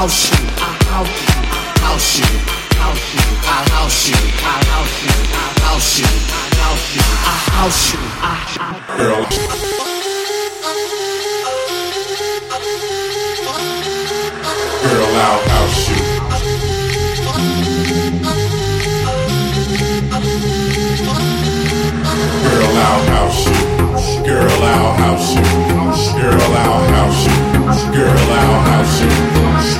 I house you, I house you, I house you. Girl, I'll house you. Girl, I'll house you. Girl, I'll house you. Girl, I'll house you. Girl, I'll house you.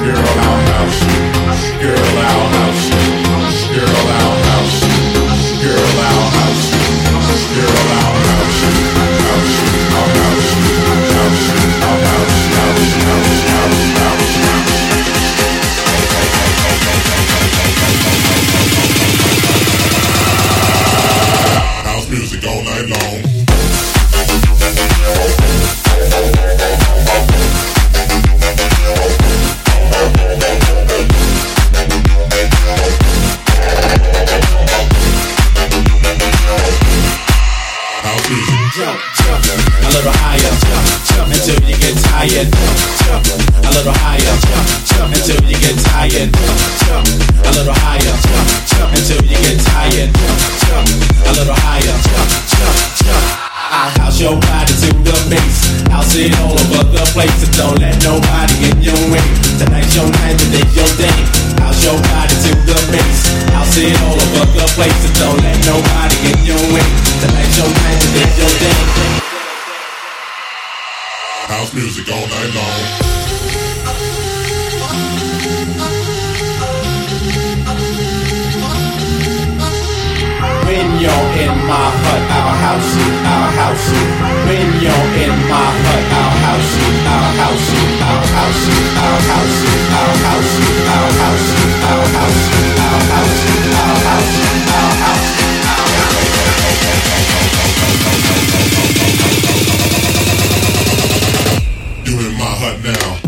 Girl, I'll house you. Girl, I'll house you. Place. So don't let nobody in your way. Tonight's your night, today's your day. House your body to the bass. I'll sit all over the place. So don't let nobody in your way. Tonight's your night, today's your day. House music all night long. You're in my hut, I'll house you, I'll house you. When you're in my hut, I'll house you, I'll house you, I'll house you, I'll house you, I'll house you, I'll house you, I'll house you, I'll house you, I'll house you, I'll house you, I'll house you. You in my hut now.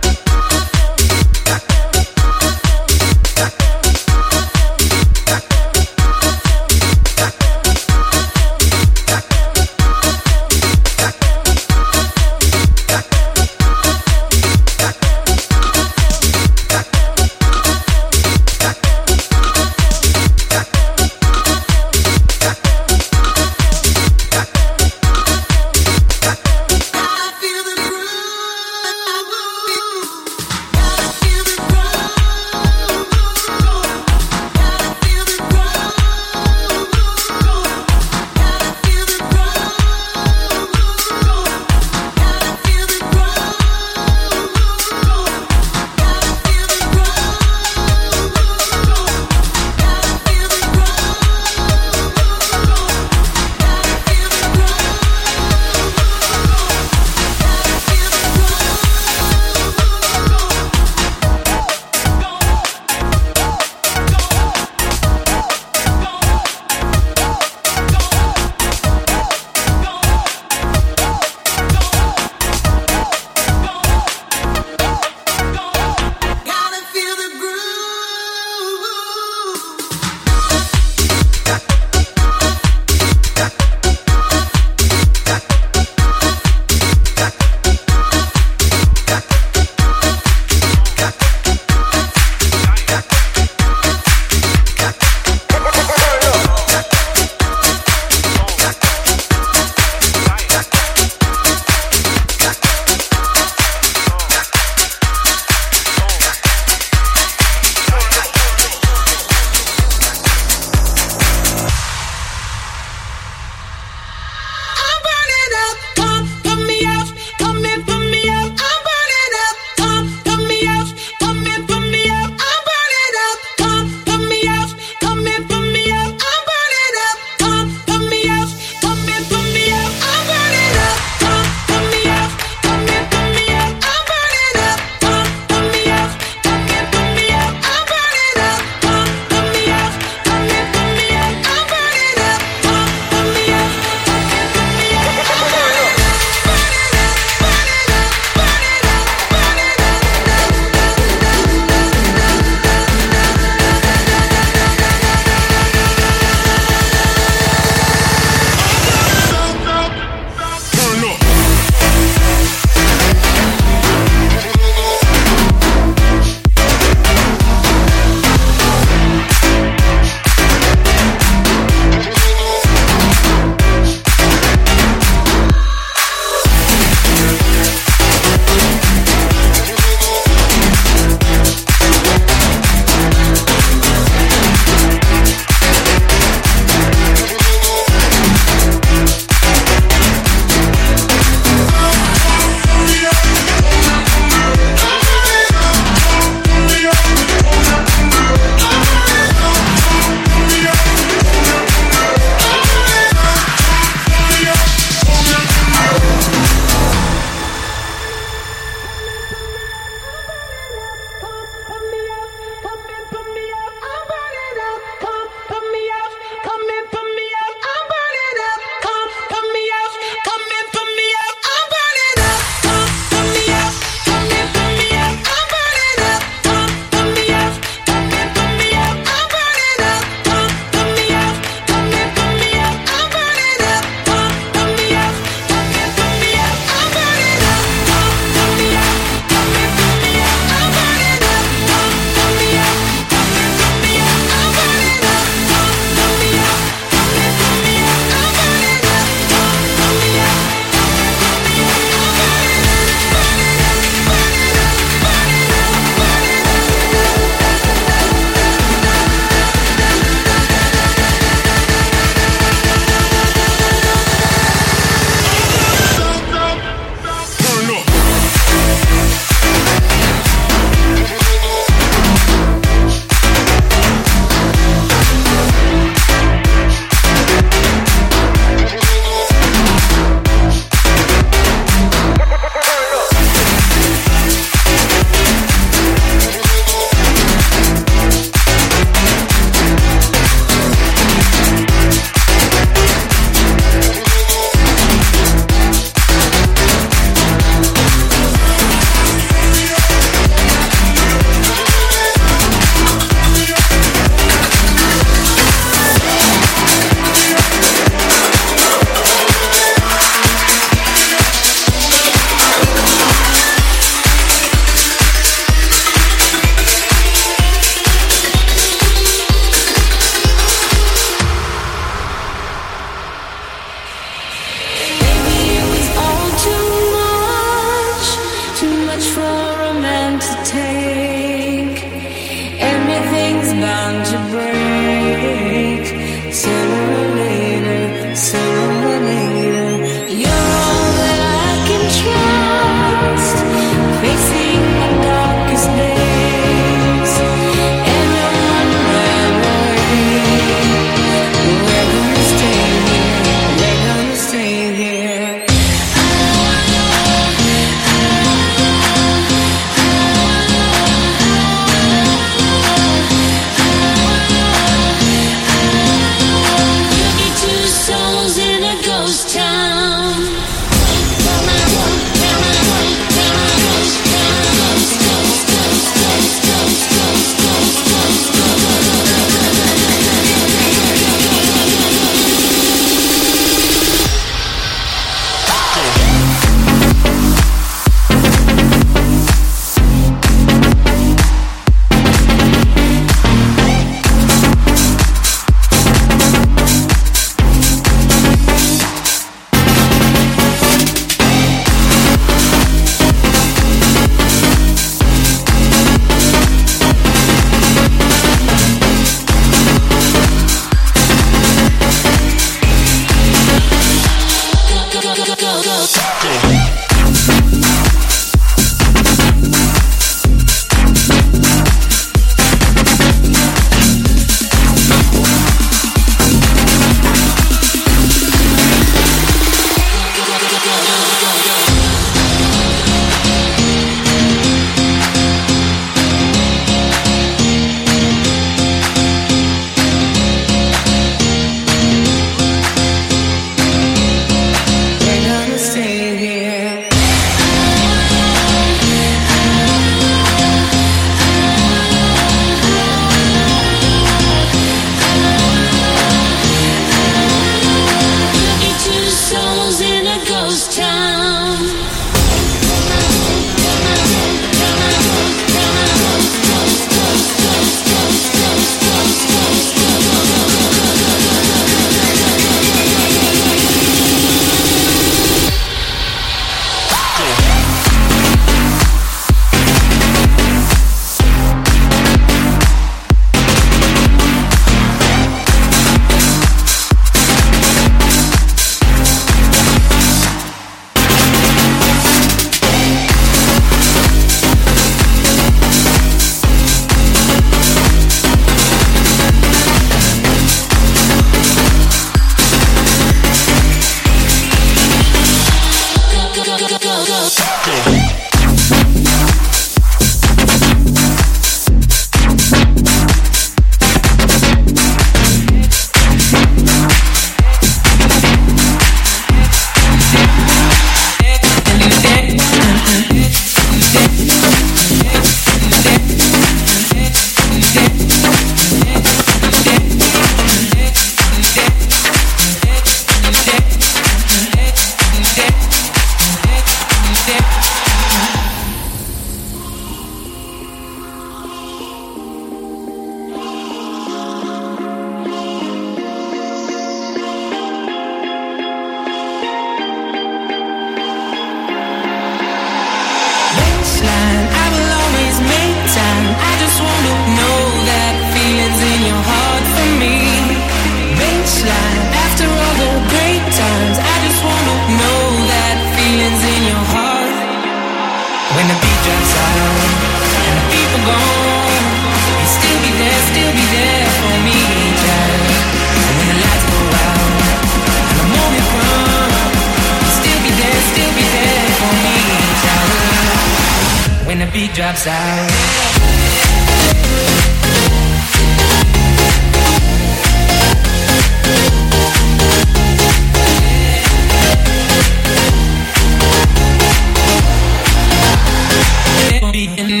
When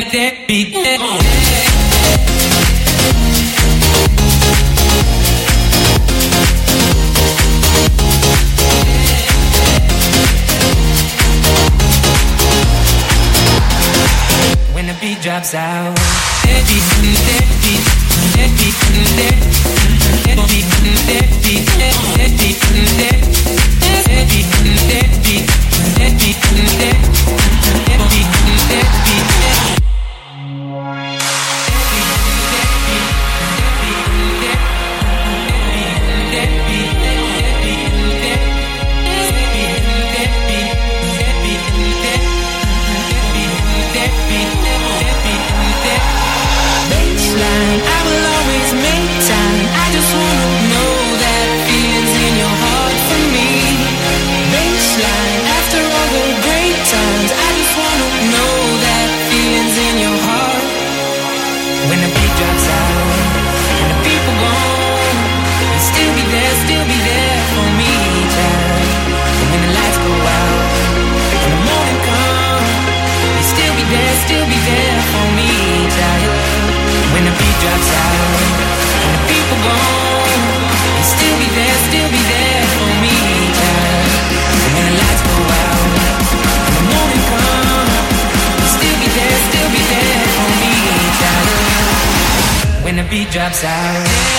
the beat drops out. Drops out.